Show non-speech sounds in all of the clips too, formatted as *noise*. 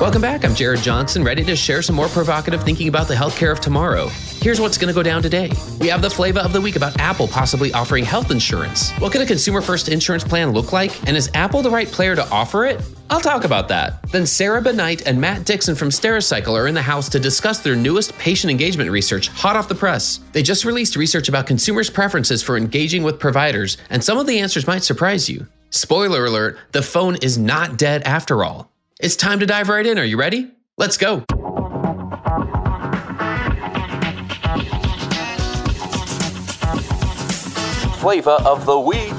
Welcome back. I'm Jared Johnson, ready to share some more provocative thinking about the healthcare of tomorrow. Here's what's going to go down today. We have the flavor of the week about Apple possibly offering health insurance. What could a consumer first insurance plan look like? And is Apple the right player to offer it? I'll talk about that. Then Sarah Benight and Matt Dixon from Stericycle are in the house to discuss their newest patient engagement research, hot off the press. They just released research about consumers' preferences for engaging with providers, and some of the answers might surprise you. Spoiler alert, the phone is not dead after all. It's time to dive right in. Are you ready? Let's go. Flavor of the week.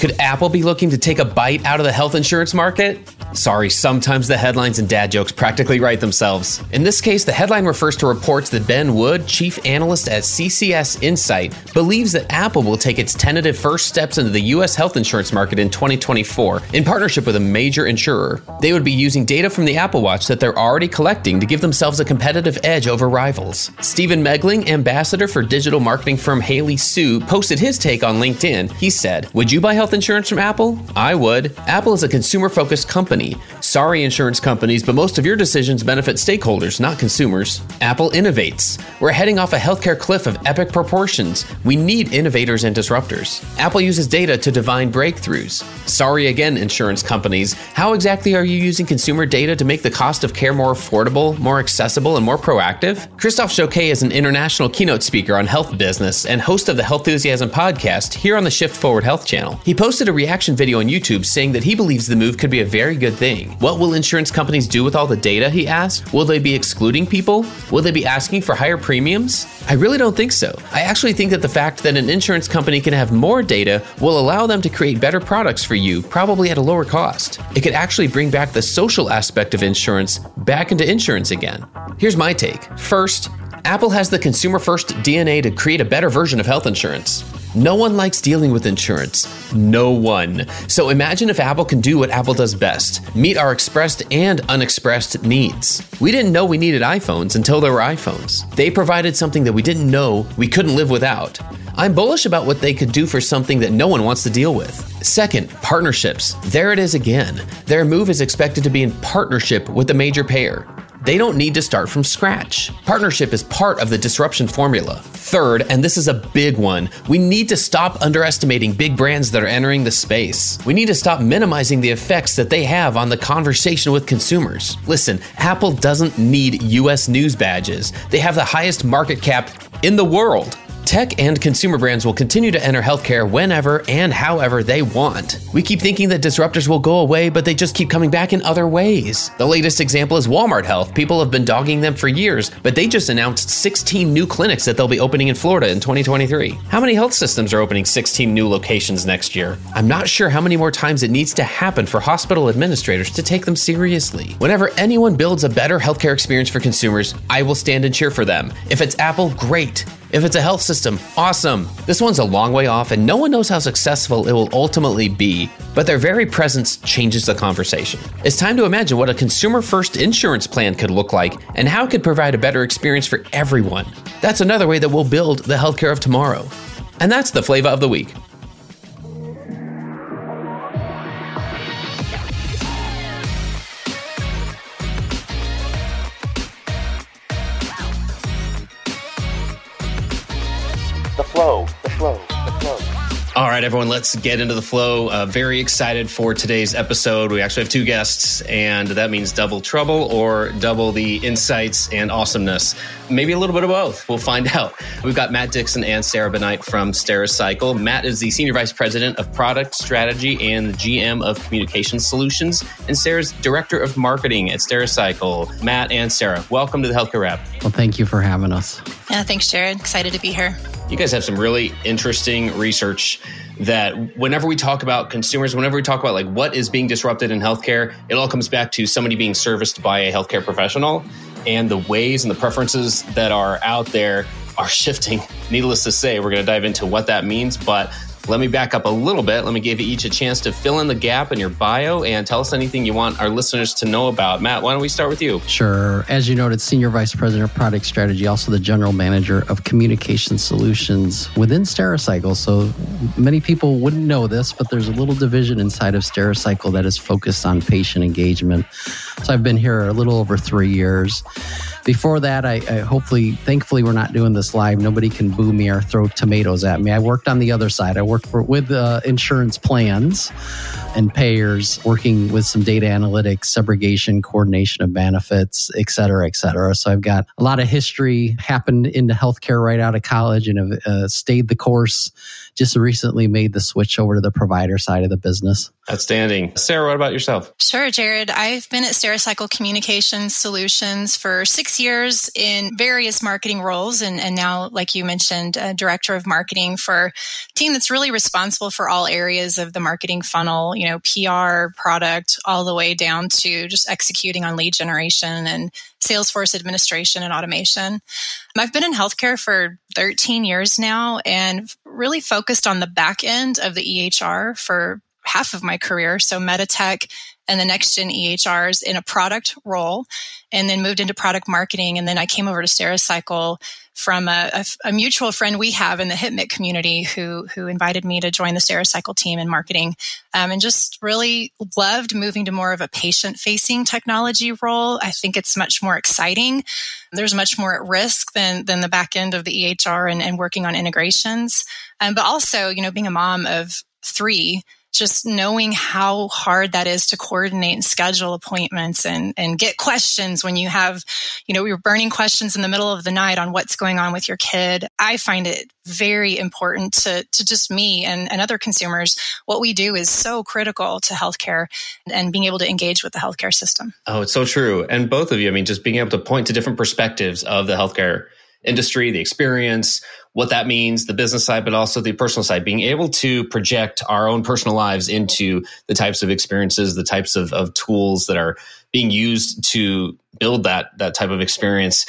Could Apple be looking to take a bite out of the health insurance market? Sorry, sometimes the headlines and dad jokes practically write themselves. In this case, the headline refers to reports that Ben Wood, chief analyst at CCS Insight, believes that Apple will take its tentative first steps into the U.S. health insurance market in 2024 in partnership with a major insurer. They would be using data from the Apple Watch that they're already collecting to give themselves a competitive edge over rivals. Stephen Megling, ambassador for digital marketing firm Haley Sue, posted his take on LinkedIn. He said, Would you buy health insurance from Apple? I would. Apple is a consumer focused company money. Sorry, insurance companies, but most of your decisions benefit stakeholders, not consumers. Apple innovates. We're heading off a healthcare cliff of epic proportions. We need innovators and disruptors. Apple uses data to divine breakthroughs. Sorry again, insurance companies. How exactly are you using consumer data to make the cost of care more affordable, more accessible, and more proactive? Christophe Choquet is an international keynote speaker on health business and host of the Health Enthusiasm podcast here on the Shift Forward Health channel. He posted a reaction video on YouTube saying that he believes the move could be a very good thing. What will insurance companies do with all the data? He asked. Will they be excluding people? Will they be asking for higher premiums? I really don't think so. I actually think that the fact that an insurance company can have more data will allow them to create better products for you, probably at a lower cost. It could actually bring back the social aspect of insurance back into insurance again. Here's my take. First, Apple has the consumer first DNA to create a better version of health insurance. No one likes dealing with insurance. No one. So imagine if Apple can do what Apple does best meet our expressed and unexpressed needs. We didn't know we needed iPhones until there were iPhones. They provided something that we didn't know we couldn't live without. I'm bullish about what they could do for something that no one wants to deal with. Second, partnerships. There it is again. Their move is expected to be in partnership with the major payer. They don't need to start from scratch. Partnership is part of the disruption formula. Third, and this is a big one, we need to stop underestimating big brands that are entering the space. We need to stop minimizing the effects that they have on the conversation with consumers. Listen, Apple doesn't need US news badges, they have the highest market cap in the world. Tech and consumer brands will continue to enter healthcare whenever and however they want. We keep thinking that disruptors will go away, but they just keep coming back in other ways. The latest example is Walmart Health. People have been dogging them for years, but they just announced 16 new clinics that they'll be opening in Florida in 2023. How many health systems are opening 16 new locations next year? I'm not sure how many more times it needs to happen for hospital administrators to take them seriously. Whenever anyone builds a better healthcare experience for consumers, I will stand and cheer for them. If it's Apple, great. If it's a health system, awesome. This one's a long way off, and no one knows how successful it will ultimately be, but their very presence changes the conversation. It's time to imagine what a consumer first insurance plan could look like and how it could provide a better experience for everyone. That's another way that we'll build the healthcare of tomorrow. And that's the flavor of the week. Everyone, let's get into the flow. Uh, very excited for today's episode. We actually have two guests, and that means double trouble or double the insights and awesomeness. Maybe a little bit of both. We'll find *laughs* out. We've got Matt Dixon and Sarah Benight from Stericycle. Matt is the Senior Vice President of Product Strategy and the GM of Communication Solutions, and Sarah's Director of Marketing at Stericycle. Matt and Sarah, welcome to the Healthcare Rap. Well, thank you for having us. Yeah, thanks, Jared. Excited to be here. You guys have some really interesting research that whenever we talk about consumers, whenever we talk about like what is being disrupted in healthcare, it all comes back to somebody being serviced by a healthcare professional and the ways and the preferences that are out there are *laughs* shifting. Needless to say, we're going to dive into what that means, but let me back up a little bit. Let me give you each a chance to fill in the gap in your bio and tell us anything you want our listeners to know about. Matt, why don't we start with you? Sure. As you noted, Senior Vice President of Product Strategy, also the General Manager of Communication Solutions within Stericycle. So many people wouldn't know this, but there's a little division inside of Stericycle that is focused on patient engagement. So I've been here a little over three years. Before that, I, I, hopefully, thankfully, we're not doing this live. Nobody can boo me or throw tomatoes at me. I worked on the other side. I worked for, with uh, insurance plans and payers, working with some data analytics, subrogation, coordination of benefits, et cetera, et cetera. So I've got a lot of history happened into healthcare right out of college and have uh, stayed the course just recently made the switch over to the provider side of the business. Outstanding. Sarah, what about yourself? Sure, Jared. I've been at Stericycle Communications Solutions for six years in various marketing roles, and, and now, like you mentioned, director of marketing for a team that's really responsible for all areas of the marketing funnel, you know, PR, product, all the way down to just executing on lead generation and Salesforce administration and automation. I've been in healthcare for 13 years now and really focused on the back end of the EHR for half of my career. So Meditech and the next gen EHRs in a product role and then moved into product marketing. And then I came over to Stericycle from a, a, a, mutual friend we have in the HITMC community who who invited me to join the Stericycle team in marketing, um, and just really loved moving to more of a patient facing technology role. I think it's much more exciting. There's much more at risk than than the back end of the EHR and, and working on integrations, um, but also you know being a mom of three just knowing how hard that is to coordinate and schedule appointments and, and get questions when you have, you know, you're burning questions in the middle of the night on what's going on with your kid. I find it very important to, to just me and, and other consumers. What we do is so critical to healthcare and being able to engage with the healthcare system. Oh, it's so true. And both of you, I mean, just being able to point to different perspectives of the healthcare industry, the experience, what that means, the business side, but also the personal side, being able to project our own personal lives into the types of experiences, the types of, of tools that are being used to build that, that type of experience.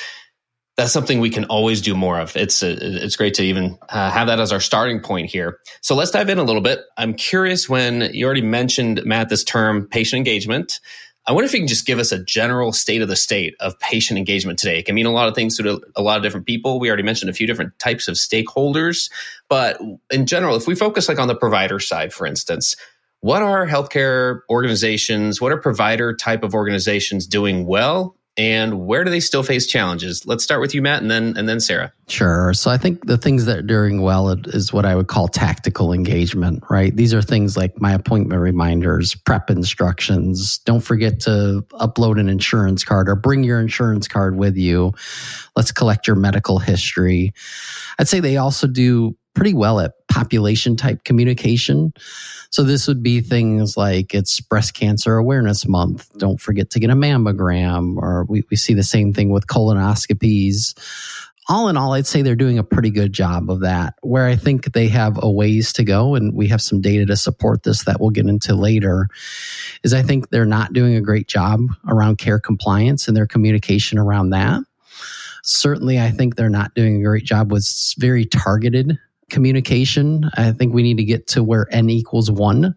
That's something we can always do more of. It's a, uh, it's great to even uh, have that as our starting point here. So let's dive in a little bit. I'm curious when you already mentioned Matt this term patient engagement. I wonder if you can just give us a general state of the state of patient engagement today. It can mean a lot of things to a lot of different people. We already mentioned a few different types of stakeholders, but in general, if we focus like on the provider side, for instance, what are healthcare organizations, what are provider type of organizations doing well and where do they still face challenges? Let's start with you, Matt, and then and then Sarah. Sure. So I think the things that are doing well is what I would call tactical engagement, right? These are things like my appointment reminders, prep instructions. Don't forget to upload an insurance card or bring your insurance card with you. Let's collect your medical history. I'd say they also do pretty well at population type communication. So this would be things like it's breast cancer awareness month. Don't forget to get a mammogram, or we, we see the same thing with colonoscopies. All in all, I'd say they're doing a pretty good job of that. Where I think they have a ways to go, and we have some data to support this that we'll get into later, is I think they're not doing a great job around care compliance and their communication around that certainly i think they're not doing a great job with very targeted communication. I think we need to get to where n equals one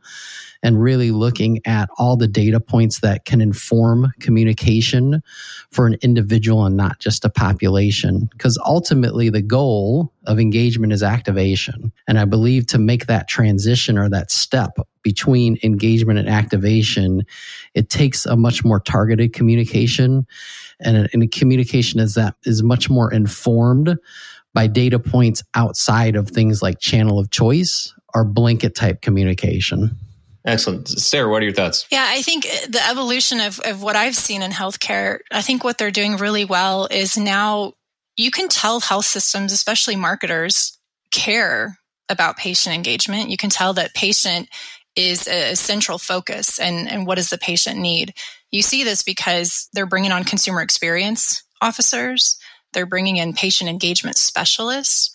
and really looking at all the data points that can inform communication for an individual and not just a population. Because ultimately, the goal of engagement is activation. And I believe to make that transition or that step between engagement and activation, it takes a much more targeted communication and and a communication is that is much more informed by data points outside of things like channel of choice or blanket type communication. Excellent. Sarah, what are your thoughts? Yeah, I think the evolution of, of what I've seen in healthcare, I think what they're doing really well is now you can tell health systems, especially marketers, care about patient engagement. You can tell that patient is a central focus and, and what does the patient need. You see this because they're bringing on consumer experience officers, they're bringing in patient engagement specialists.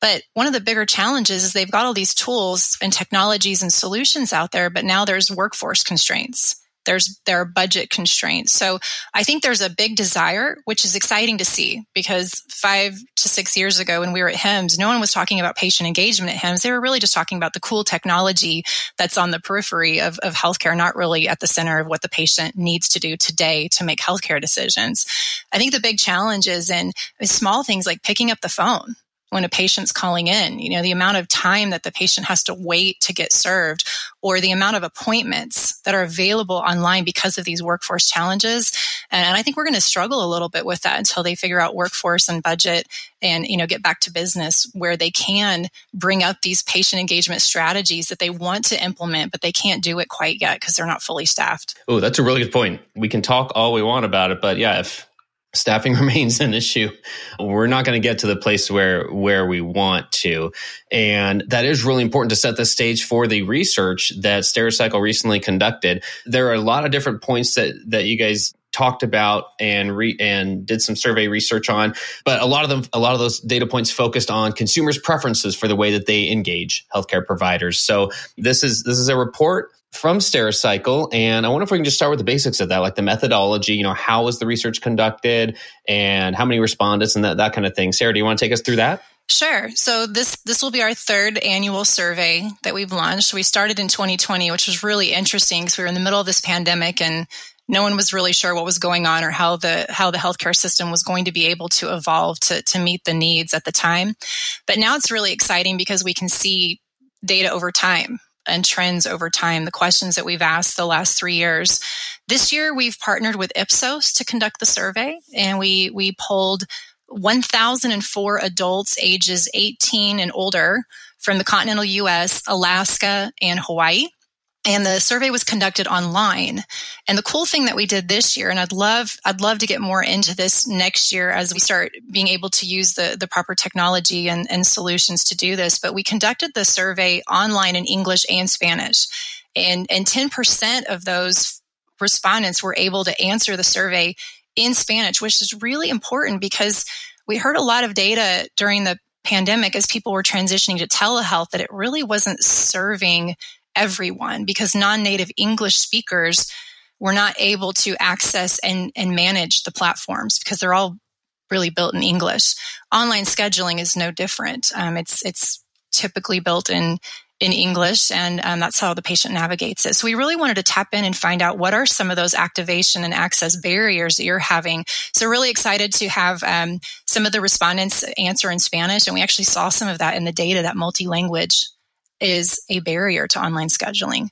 But one of the bigger challenges is they've got all these tools and technologies and solutions out there, but now there's workforce constraints there's there are budget constraints. So I think there's a big desire, which is exciting to see because five to six years ago when we were at HIMSS, no one was talking about patient engagement at HIMSS. They were really just talking about the cool technology that's on the periphery of, of healthcare, not really at the center of what the patient needs to do today to make healthcare decisions. I think the big challenge is in small things like picking up the phone when a patient's calling in, you know, the amount of time that the patient has to wait to get served or the amount of appointments that are available online because of these workforce challenges. And I think we're going to struggle a little bit with that until they figure out workforce and budget and, you know, get back to business where they can bring up these patient engagement strategies that they want to implement, but they can't do it quite yet because they're not fully staffed. Oh, that's a really good point. We can talk all we want about it, but yeah, if staffing *laughs* remains an issue. We're not going to get to the place where where we want to. And that is really important to set the stage for the research that stericycle recently conducted. There are a lot of different points that that you guys talked about and re, and did some survey research on but a lot of them a lot of those data points focused on consumers preferences for the way that they engage healthcare providers. So this is this is a report from Stericycle. And I wonder if we can just start with the basics of that, like the methodology, you know, how was the research conducted and how many respondents and that, that kind of thing. Sarah, do you want to take us through that? Sure. So this this will be our third annual survey that we've launched. We started in 2020, which was really interesting because we were in the middle of this pandemic and no one was really sure what was going on or how the how the healthcare system was going to be able to evolve to to meet the needs at the time. But now it's really exciting because we can see data over time and trends over time, the questions that we've asked the last three years. This year, we've partnered with Ipsos to conduct the survey, and we we polled 1,004 adults ages 18 and older from the continental U.S., Alaska, and Hawaii and the survey was conducted online. And the cool thing that we did this year and i'd love i'd love to get more into this next year as we start being able to use the, the proper technology and, and solutions to do this but we conducted the survey online in english and spanish. And and 10% of those respondents were able to answer the survey in spanish which is really important because we heard a lot of data during the pandemic as people were transitioning to telehealth that it really wasn't serving everyone because non-native English speakers were not able to access and, and manage the platforms because they're all really built in English. Online scheduling is no different. Um, it's it's typically built in in English, and um, that's how the patient navigates it. So we really wanted to tap in and find out what are some of those activation and access barriers that you're having. So really excited to have um, some of the respondents answer in Spanish, and we actually saw some of that in the data that multi-language is a barrier to online scheduling.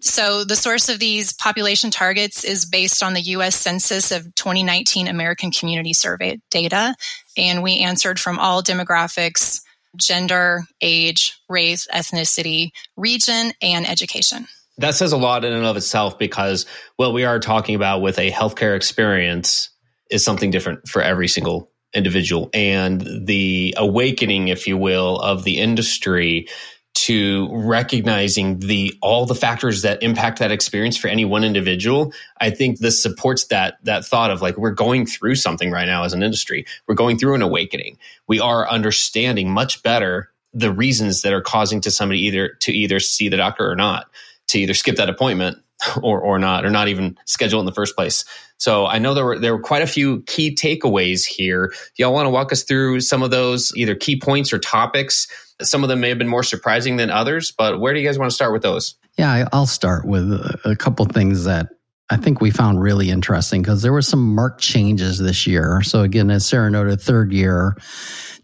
So, the source of these population targets is based on the US Census of 2019 American Community Survey data. And we answered from all demographics, gender, age, race, ethnicity, region, and education. That says a lot in and of itself because what we are talking about with a healthcare experience is something different for every single individual. And the awakening, if you will, of the industry to recognizing the all the factors that impact that experience for any one individual i think this supports that that thought of like we're going through something right now as an industry. We're going through an awakening. We are understanding much better the reasons that are causing to somebody either to either see the doctor or not to either skip that appointment *laughs* or or not or not even schedule in the first place so i know there were there were quite a few key takeaways here y'all want to walk us through some of those either key points or topics some of them may have been more surprising than others, but where do you guys want to start with those? Yeah, I'll start with a couple things that I think we found really interesting because there were some marked changes this year. So again, as Sarah noted, third year,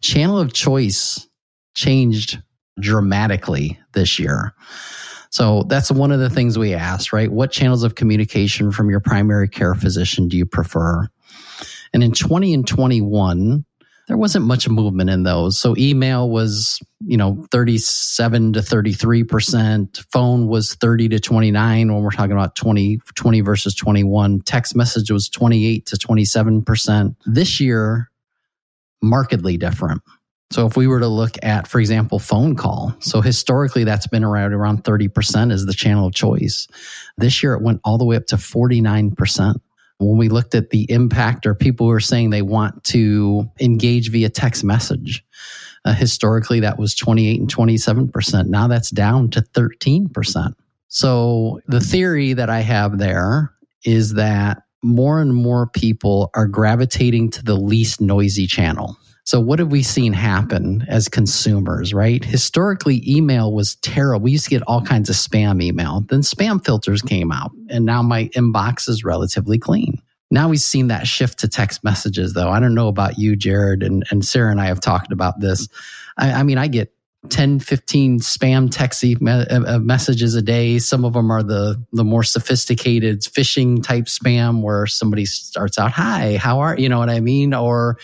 channel of choice changed dramatically this year. So that's one of the things we asked, right? What channels of communication from your primary care physician do you prefer? And in 20 and 21, there wasn't much movement in those. So email was, you know, 37 to 33%. Phone was 30 to 29 when we're talking about 20, 20 versus 21. Text message was 28 to 27%. This year, markedly different. So if we were to look at, for example, phone call, so historically that's been around around 30% as the channel of choice. This year it went all the way up to 49%. When we looked at the impact or people who are saying they want to engage via text message, uh, historically that was 28 and 27%. Now that's down to 13%. So the theory that I have there is that more and more people are gravitating to the least noisy channel. So, what have we seen happen as consumers, right? Historically, email was terrible. We used to get all kinds of spam email. Then spam filters came out, and now my inbox is relatively clean. Now we've seen that shift to text messages, though. I don't know about you, Jared, and, and Sarah and I have talked about this. I, I mean, I get 10 15 spam text uh, uh, messages a day some of them are the the more sophisticated phishing type spam where somebody starts out hi how are you know what i mean or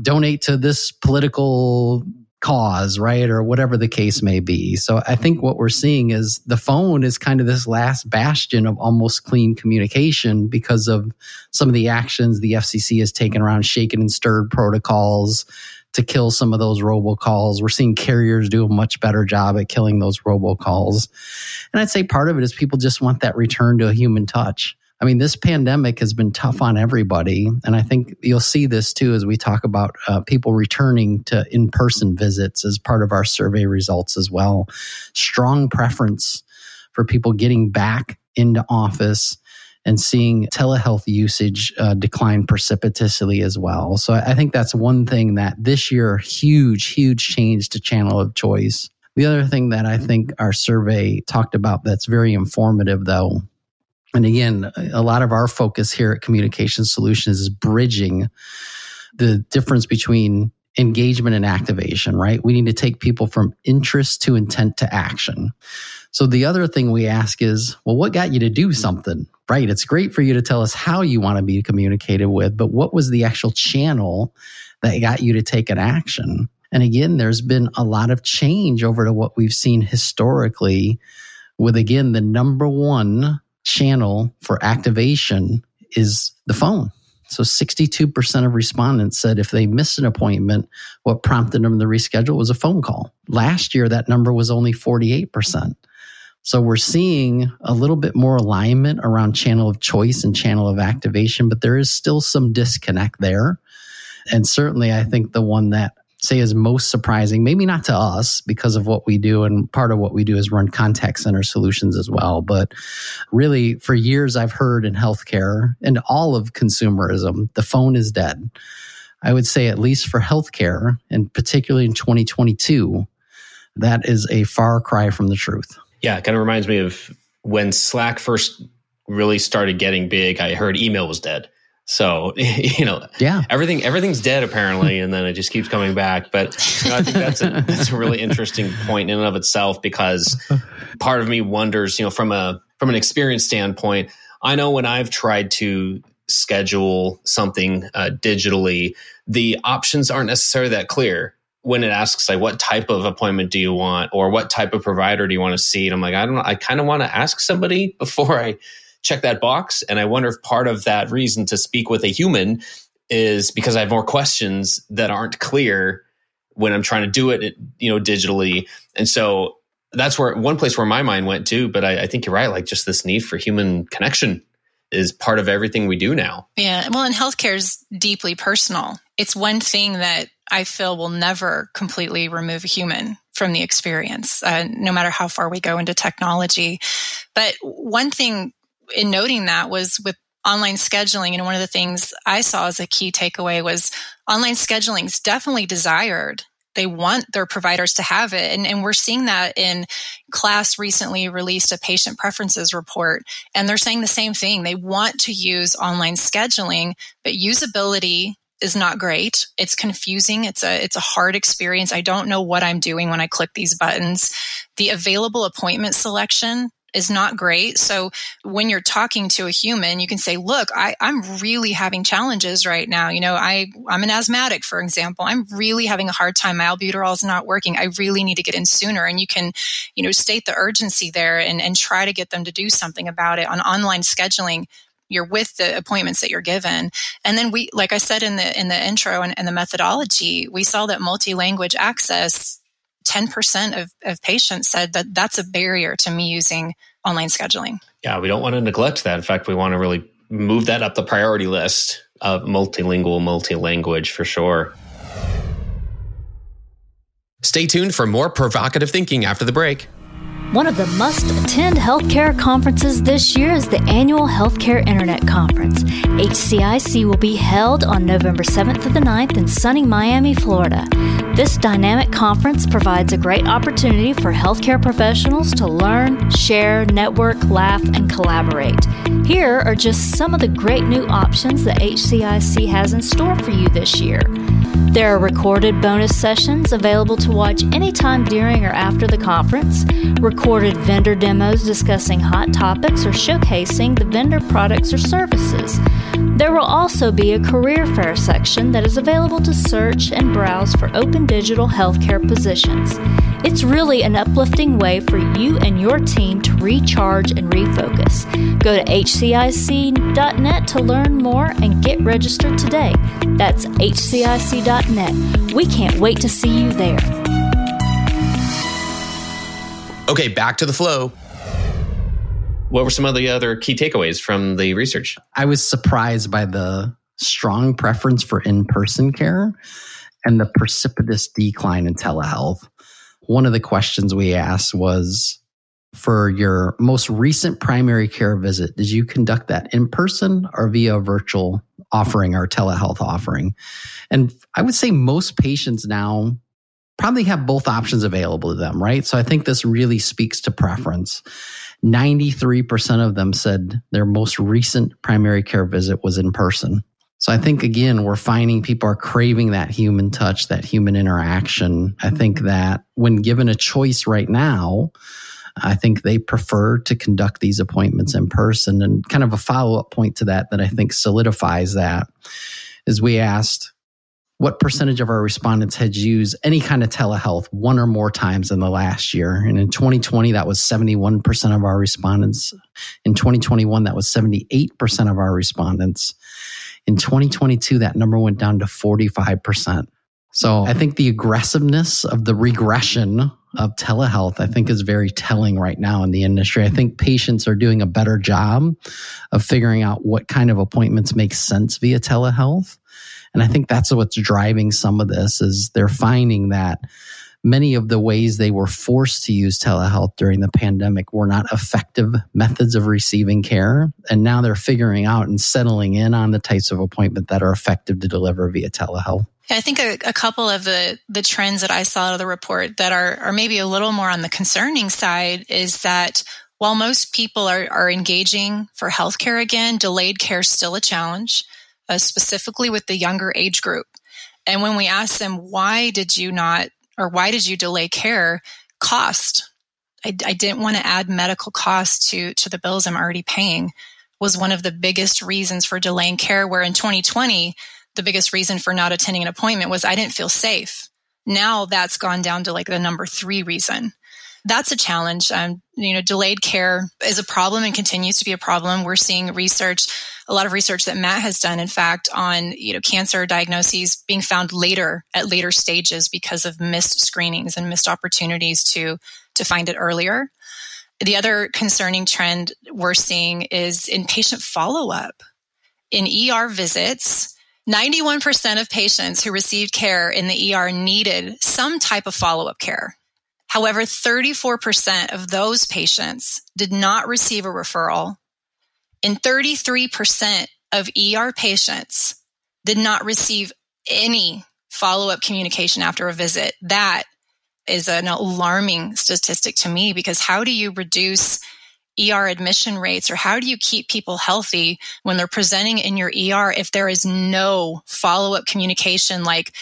donate to this political cause, right? Or whatever the case may be. So I think what we're seeing is the phone is kind of this last bastion of almost clean communication because of some of the actions the FCC has taken around shaken and stirred protocols to kill some of those robocalls. We're seeing carriers do a much better job at killing those robocalls. And I'd say part of it is people just want that return to a human touch. I mean, this pandemic has been tough on everybody. And I think you'll see this too as we talk about uh, people returning to in person visits as part of our survey results as well. Strong preference for people getting back into office and seeing telehealth usage uh, decline precipitously as well. So I think that's one thing that this year, huge, huge change to channel of choice. The other thing that I think our survey talked about that's very informative, though, and again, a lot of our focus here at Communication Solutions is bridging the difference between engagement and activation, right? We need to take people from interest to intent to action. So the other thing we ask is, well, what got you to do something? Right? It's great for you to tell us how you want to be communicated with, but what was the actual channel that got you to take an action? And again, there's been a lot of change over to what we've seen historically with again the number one channel for activation is the phone. So 62% of respondents said if they missed an appointment, what prompted them to reschedule was a phone call. Last year, that number was only 48%. So we're seeing a little bit more alignment around channel of choice and channel of activation, but there is still some disconnect there. And certainly, I think the one that say is most surprising, maybe not to us because of what we do. And part of what we do is run contact center solutions as well. But really, for years, I've heard in healthcare and all of consumerism, the phone is dead. I would say, at least for healthcare, and particularly in 2022, that is a far cry from the truth. Yeah, it kind of reminds me of when Slack first really started getting big, I heard email was dead. So *laughs* you know, yeah, everything everything's dead apparently, and then it just keeps coming back. But you know, I think that's a that's a really interesting point in and of itself because part of me wonders, you know, from a from an experience standpoint, I know when I've tried to schedule something uh, digitally, the options aren't necessarily that clear. When it asks like what type of appointment do you want or what type of provider do you want to see, and I'm like, I don't know, I kind of want to ask somebody *laughs* before I check that box. And I wonder if part of that reason to speak with a human is because I have more questions that aren't clear when I'm trying to do it, you know, digitally. And so that's where one place where my mind went to. But I, I think you're right. Like just this need for human connection is part of everything we do now. Yeah. Well, and healthcare is deeply personal. It's one thing that I feel will never completely remove a human from the experience, uh, no matter how far we go into technology. But one thing in noting that was with online scheduling. And one of the things i saw as a key takeaway was online scheduling is definitely desired. They want their providers to have it. And, and we're seeing that in class recently released a patient preferences report and they're saying the same thing. They want to use online scheduling but usability is not great. It's confusing. It's a it's a hard experience. I don't know what i'm doing when i click these buttons. The available appointment selection is not great. So when you're talking to a human, you can say, look, I, am really having challenges right now. You know, I, I'm an asthmatic, for example. I'm really having a hard time. My albuterol is not working. I really need to get in sooner. And you can, you know, state the urgency there and, and try to get them to do something about it on online scheduling you're with the appointments that you're given and then we like i said in the in the intro and, and the methodology we saw that multi-language access 10% of, of patients said that that's a barrier to me using online scheduling. Yeah, we don't want to neglect that. In fact, we want to really move that up the priority list of multilingual, multi-language for sure. Stay tuned for more provocative thinking after the break. One of the must attend healthcare conferences this year is the annual Healthcare Internet Conference. HCIC will be held on November 7th to the 9th in sunny Miami, Florida. This dynamic conference provides a great opportunity for healthcare professionals to learn, share, network, laugh, and collaborate. Here are just some of the great new options that HCIC has in store for you this year. There are recorded bonus sessions available to watch anytime during or after the conference, recorded vendor demos discussing hot topics or showcasing the vendor products or services. There will also be a career fair section that is available to search and browse for open digital healthcare positions. It's really an uplifting way for you and your team to recharge and refocus. Go to hcic.net to learn more and get registered today. That's hcic.net. We can't wait to see you there. Okay, back to the flow. What were some of the other key takeaways from the research? I was surprised by the strong preference for in person care and the precipitous decline in telehealth one of the questions we asked was for your most recent primary care visit, did you conduct that in person or via virtual offering or telehealth offering? And I would say most patients now probably have both options available to them, right? So I think this really speaks to preference. 93% of them said their most recent primary care visit was in person. So I think again, we're finding people are craving that human touch, that human interaction. I think that when given a choice right now, I think they prefer to conduct these appointments in person. And kind of a follow up point to that, that I think solidifies that is we asked what percentage of our respondents had used any kind of telehealth one or more times in the last year. And in 2020, that was 71% of our respondents. In 2021, that was 78% of our respondents. In 2022, that number went down to 45%. So I think the aggressiveness of the regression of telehealth, I think, is very telling right now in the industry. I think patients are doing a better job of figuring out what kind of appointments make sense via telehealth. And I think that's what's driving some of this is they're finding that many of the ways they were forced to use telehealth during the pandemic were not effective methods of receiving care. And now they're figuring out and settling in on the types of appointment that are effective to deliver via telehealth. I think a, a, couple of the, the trends that I saw out of the report that are, are maybe a little more on the concerning side is that while most people are, are engaging for healthcare again, delayed care is still a challenge, uh, specifically with the younger age group. And when we ask them, why did you not or why did you delay care cost? I, I didn't want to add medical costs to to the bills i'm already paying was one of the biggest reasons for delaying care where in 2020 the biggest reason for not attending an appointment was i didn't feel safe. Now that's gone down to like the number three reason that's a challenge. Um, you know, delayed care is a problem and continues to be a problem. We're seeing research, a lot of research that Matt has done, in fact, on you know cancer diagnoses being found later at later stages because of missed screenings and missed opportunities to to find it earlier. The other concerning trend we're seeing is in patient follow up. In ER visits, 91% of patients who received care in the ER needed some type of follow up care. However, 34% of those patients did not receive a referral, and 33% of ER patients did not receive any follow up communication after a visit. That is an alarming statistic to me because how do you reduce ER admission rates or how do you keep people healthy when they're presenting in your ER if there is no follow up communication like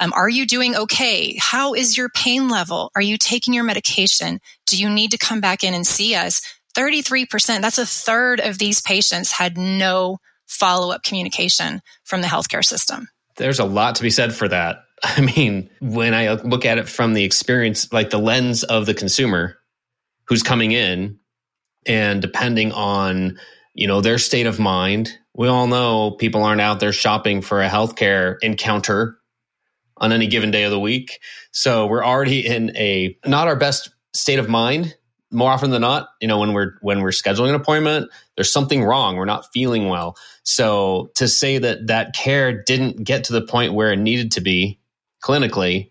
um, are you doing okay? How is your pain level? Are you taking your medication? Do you need to come back in and see us? 33%, that's a third of these patients had no follow up communication from the healthcare system. There's a lot to be said for that. *laughs* I mean, when I look at it from the experience, like the lens of the consumer who's coming in, and depending on you know their state of mind, we all know people aren't out there shopping for a healthcare encounter on any given day of the week. So we're already in a not our best state of mind. More often than not you know when we're when we're scheduling an appointment there's something wrong. We're not feeling well. So to say that that care didn't get to the point where it needed to be clinically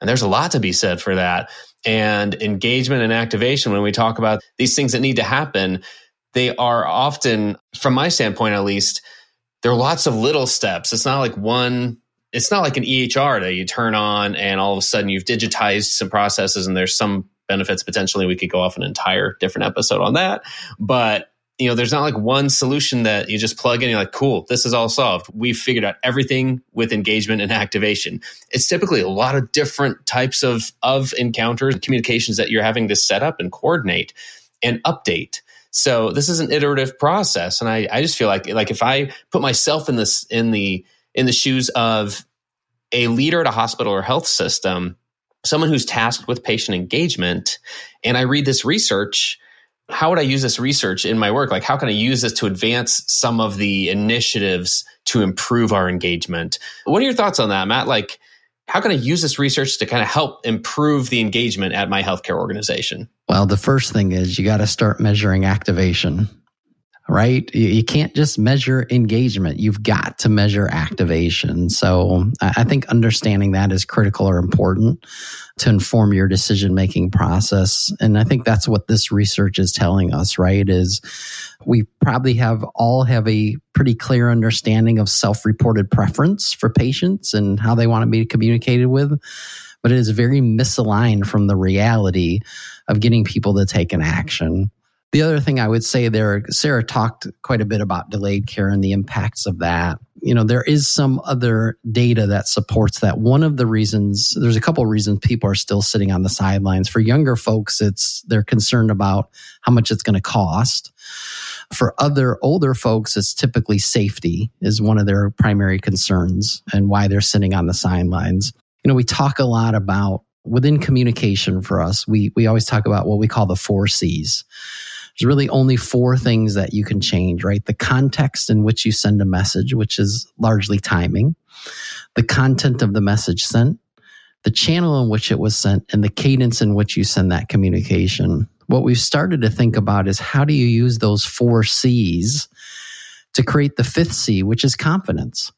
and there's a lot to be said for that and engagement and activation when we talk about these things that need to happen they are often from my standpoint at least there are lots of little steps. It's not like one it's not like an EHR that you turn on and all of a sudden you've digitized some processes and there's some benefits potentially. We could go off an entire different episode on that. But you know there's not like one solution that you just plug in you're like cool this is all solved. We've figured out everything with engagement and activation. It's typically a lot of different types of of encounters communications that you're having to set up and coordinate and update. So this is an iterative process and i, I just feel like like if i put myself in this in the in the shoes of a leader at a hospital or health system someone who's tasked with patient engagement and I read this research, how would I use this research in my work? Like, how can I use this to advance some of the initiatives to improve our engagement? What are your thoughts on that, Matt? Like, how can I use this research to kind of help improve the engagement at my healthcare organization? Well, the first thing is you got to start measuring activation right? You can't just measure engagement. You've got to measure activation. So I think understanding that is critical or important to inform your decision making process. And I think that's what this research is telling us, right? Is we probably have all have a pretty clear understanding of self reported preference for patients and how they want to be communicated with. But it is very misaligned from the reality of getting people to take an action. The other thing I would say there, Sarah talked quite a bit about delayed care and the impacts of that. You know, there is some other data that supports that. One of the reasons, there's a couple of reasons people are still sitting on the sidelines. For younger folks, it's they're concerned about how much it's going to cost. For other older folks, it's typically safety is one of their primary concerns and why they're sitting on the sidelines. You know, we talk a lot about within communication for us, we we always talk about what we call the four C's there's really only four things that you can change, right? The context in which you send a message, which is largely timing, the content of the message sent, the channel in which it was sent, and the cadence in which you send that communication. What we've started to think about is how do you use those four C's to create the fifth C, which is confidence.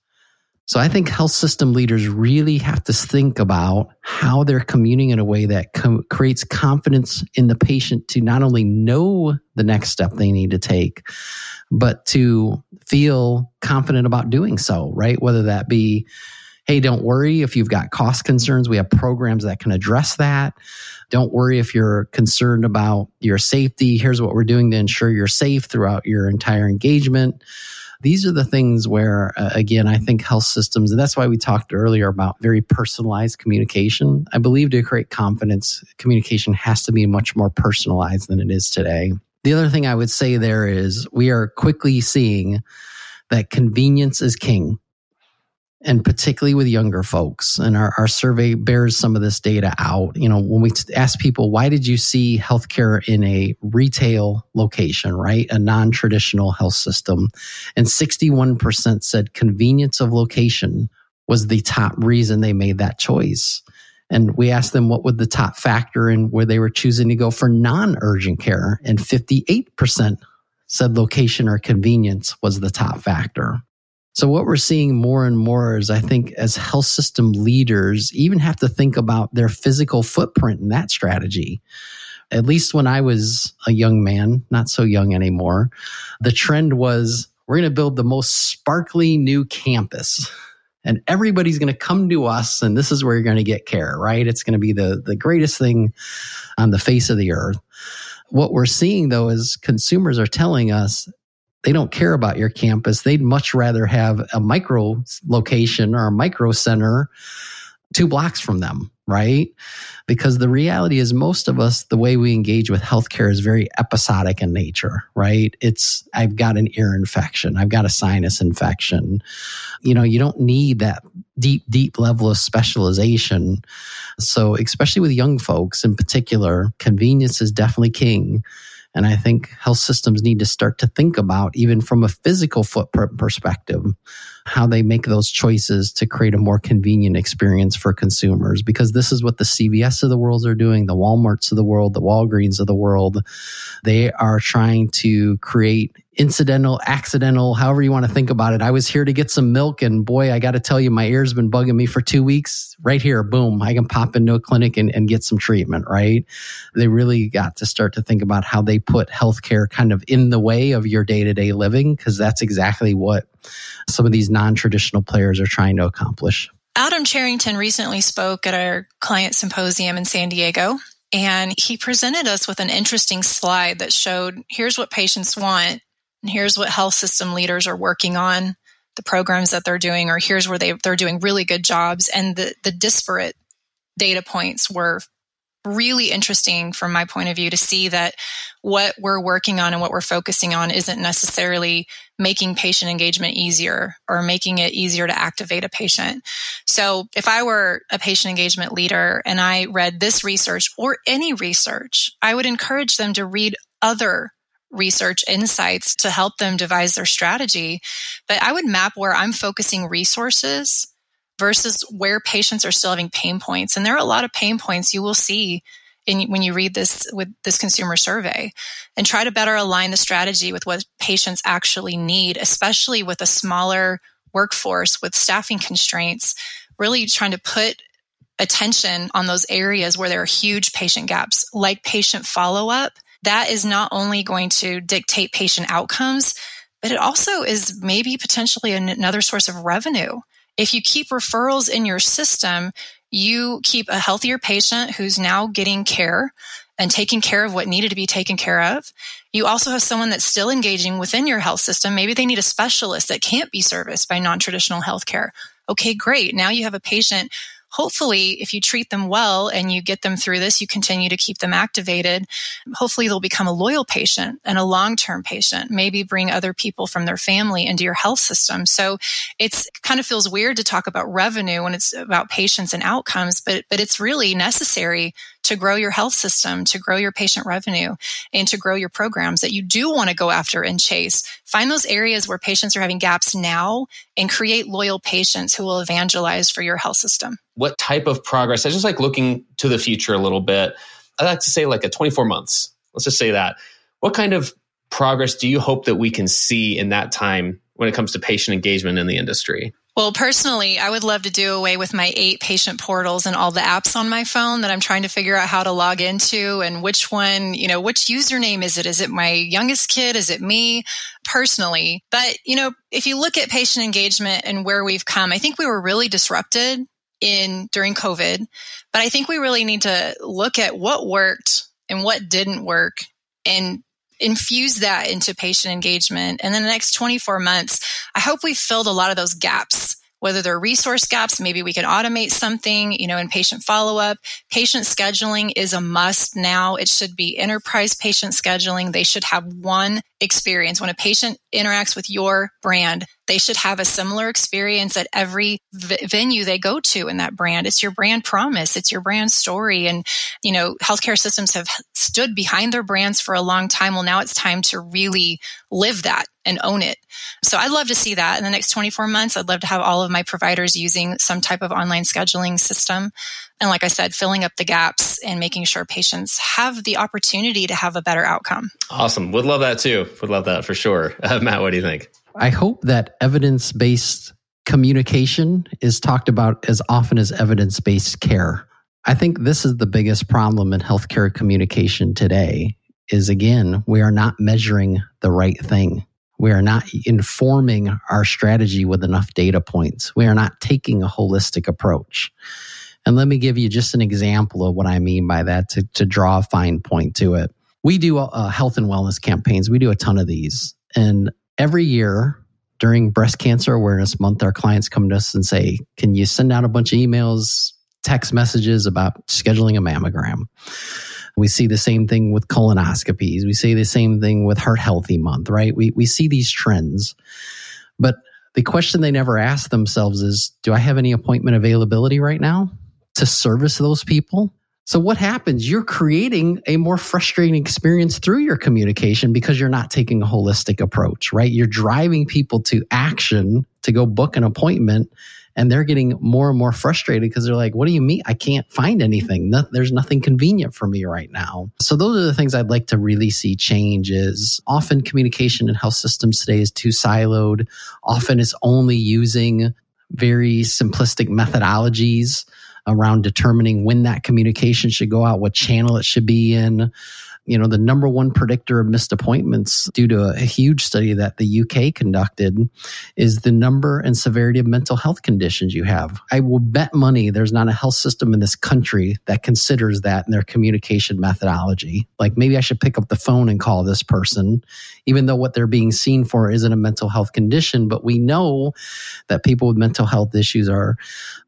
So I think health system leaders really have to think about how they're communing in a way that com- creates confidence in the patient to not only know the next step they need to take, but to feel confident about doing so, right? Whether that be, hey, don't worry if you've got cost concerns, we have programs that can address that. Don't worry if you're concerned about your safety. Here's what we're doing to ensure you're safe throughout your entire engagement these are the things where, uh, again, I think health systems, and that's why we talked earlier about very personalized communication. I believe to create confidence, communication has to be much more personalized than it is today. The other thing I would say there is we are quickly seeing that convenience is king and particularly with younger folks. And our, our survey bears some of this data out. You know, when we ask people, why did you see healthcare in a retail location, right? A non traditional health system? And 61% said convenience of location was the top reason they made that choice. And we asked them what would the top factor in where they were choosing to go for non urgent care. And 58% said location or convenience was the top factor. So what we're seeing more and more is I think as health system leaders even have to think about their physical footprint in that strategy. At least when I was a young man, not so young anymore, the trend was we're going to build the most sparkly new campus and everybody's going to come to us and this is where you're going to get care, right? It's going to be the the greatest thing on the face of the earth. What we're seeing though is consumers are telling us they don't care about your campus. They'd much rather have a micro location or a micro center two blocks from them. right? Because the reality is, most of us, the way we engage with healthcare is very episodic in nature, right? It's, I've got an ear infection, I've got a sinus infection. You know, you don't need that deep, deep level of specialization. So, especially with young folks in particular, convenience is definitely king. And I think health systems need to start to think about, even from a physical footprint perspective, how they make those choices to create a more convenient experience for consumers. Because this is what the CVS of the world are doing, the Walmarts of the world, the Walgreens of the world. They are trying to create incidental, accidental, however you want to think about it. I was here to get some milk, and boy, I got to tell you, my ear's been bugging me for two weeks. Right here, boom, I can pop into a clinic and, and get some treatment, right? They really got to start to think about how they put healthcare kind of in the way of your day to day living, because that's exactly what some of these non traditional players are trying to accomplish. Adam Charrington recently spoke at our client symposium in San Diego. And he presented us with an interesting slide that showed here's what patients want and here's what health system leaders are working on, the programs that they're doing, or here's where they, they're doing really good jobs. And the, the disparate data points were really interesting from my point of view to see that what we're working on and what we're focusing on isn't necessarily making patient engagement easier or making it easier to activate a patient. So if I were a patient engagement leader and I read this research or any research, I would encourage them to read other research insights to help them devise their strategy. But I would map where I'm focusing resources versus where patients are still having pain points. And there are a lot of pain points you will see in, when you read this with this consumer survey and try to better align the strategy with what patients actually need, especially with a smaller workforce with staffing constraints, really trying to put attention on those areas where there are huge patient gaps, like patient follow up that is not only going to dictate patient outcomes, but it also is maybe potentially another source of revenue. If you keep referrals in your system, you keep a healthier patient who's now getting care and taking care of what needed to be taken care of. You also have someone that's still engaging within your health system. Maybe they need a specialist that can't be serviced by non traditional healthcare. Okay, great. Now you have a patient hopefully, if you treat them well and you get them through this, you continue to keep them activated. Hopefully, they'll become a loyal patient and a long term patient, maybe bring other people from their family into your health system. So it's kind of feels weird to talk about revenue when it's about patients and outcomes, but, but it's really necessary to grow your health system, to grow your patient revenue, and to grow your programs that you do want to go after and chase. Find those areas where patients are having gaps now and create loyal patients who will evangelize for your health system. What type of progress? I just like looking to the future a little bit. I like to say like a 24 months. Let's just say that. What kind of progress do you hope that we can see in that time when it comes to patient engagement in the industry? Well, personally, I would love to do away with my eight patient portals and all the apps on my phone that I'm trying to figure out how to log into and which one, you know, which username is it? Is it my youngest kid? Is it me personally? But, you know, if you look at patient engagement and where we've come, I think we were really disrupted in during COVID, but I think we really need to look at what worked and what didn't work and infuse that into patient engagement. And then the next 24 months, I hope we've filled a lot of those gaps whether they're resource gaps, maybe we can automate something, you know, in patient follow up. Patient scheduling is a must now. It should be enterprise patient scheduling. They should have one experience. When a patient interacts with your brand, they should have a similar experience at every v- venue they go to in that brand. It's your brand promise. It's your brand story. And, you know, healthcare systems have stood behind their brands for a long time. Well, now it's time to really live that and own it. So I'd love to see that in the next 24 months. I'd love to have all of my providers using some type of online scheduling system. And like I said, filling up the gaps and making sure patients have the opportunity to have a better outcome. Awesome. Would love that too. Would love that for sure. Uh, *laughs* Matt, what do you think? I hope that evidence based communication is talked about as often as evidence based care. I think this is the biggest problem in healthcare communication today is again, we are not measuring the right thing. We are not informing our strategy with enough data points. We are not taking a holistic approach. And let me give you just an example of what I mean by that to, to draw a fine point to it. We do uh, health and wellness campaigns. We do a ton of these. And every year during Breast Cancer Awareness Month, our clients come to us and say, Can you send out a bunch of emails text messages about scheduling a mammogram. We see the same thing with colonoscopies. We see the same thing with Heart Healthy Month, right? We, we see these trends. But the question they never ask themselves is Do I have any appointment availability right now to service those people? So what happens? You're creating a more frustrating experience through your communication because you're not taking a holistic approach, right? You're driving people to action to go book an appointment and they're getting more and more frustrated because they're like, what do you mean? I can't find anything. No, there's nothing convenient for me right now. So those are the things I'd like to really see change is often communication in health systems today is too siloed. Often it's only using very simplistic methodologies around determining when that communication should go out, what channel it should be in you know, the number one predictor of missed appointments due to a, huge study that the UK conducted is the number and severity of mental health conditions you have. I will bet money there's not a health system in this country that considers that in their communication methodology. Like maybe I should pick up the phone and call this person, even though what they're being seen for isn't a mental health condition. But we know that people with mental health issues are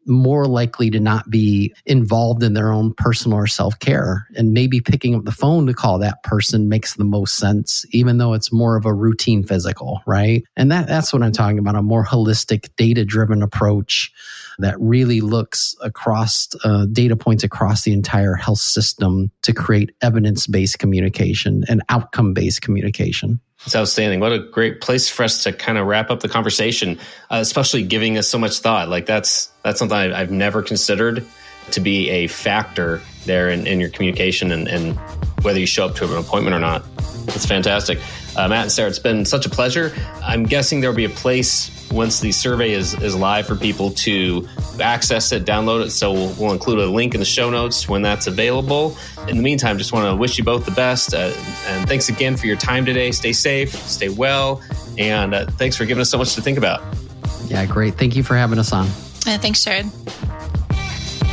more likely to not be involved in their own personal or self care. And maybe picking up the phone to call that person makes the most sense, even though it's more of a routine physical, right? And that, that's what I'm talking about a more holistic, data driven approach that really looks across uh, data points across the entire health system to create evidence based communication and outcome based communication. It's outstanding. What a great place for us to kind of wrap up the conversation, uh, especially giving us so much thought. Like that's that's something I've, I've never considered to be a factor there in, in your communication and, and, whether you show up to an appointment or not. It's fantastic. Uh, Matt and Sarah, it's been such a pleasure. I'm guessing there'll be a place once the survey is, is live for people to access it, download it. So we'll, we'll include a link in the show notes when that's available. In the meantime, just want to wish you both the best. Uh, and thanks again for your time today. Stay safe, stay well, and uh, thanks for giving us so much to think about. Yeah, great. Thank you for having us on. Uh, thanks, Jared.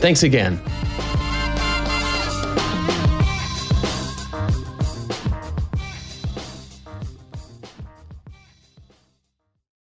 Thanks again.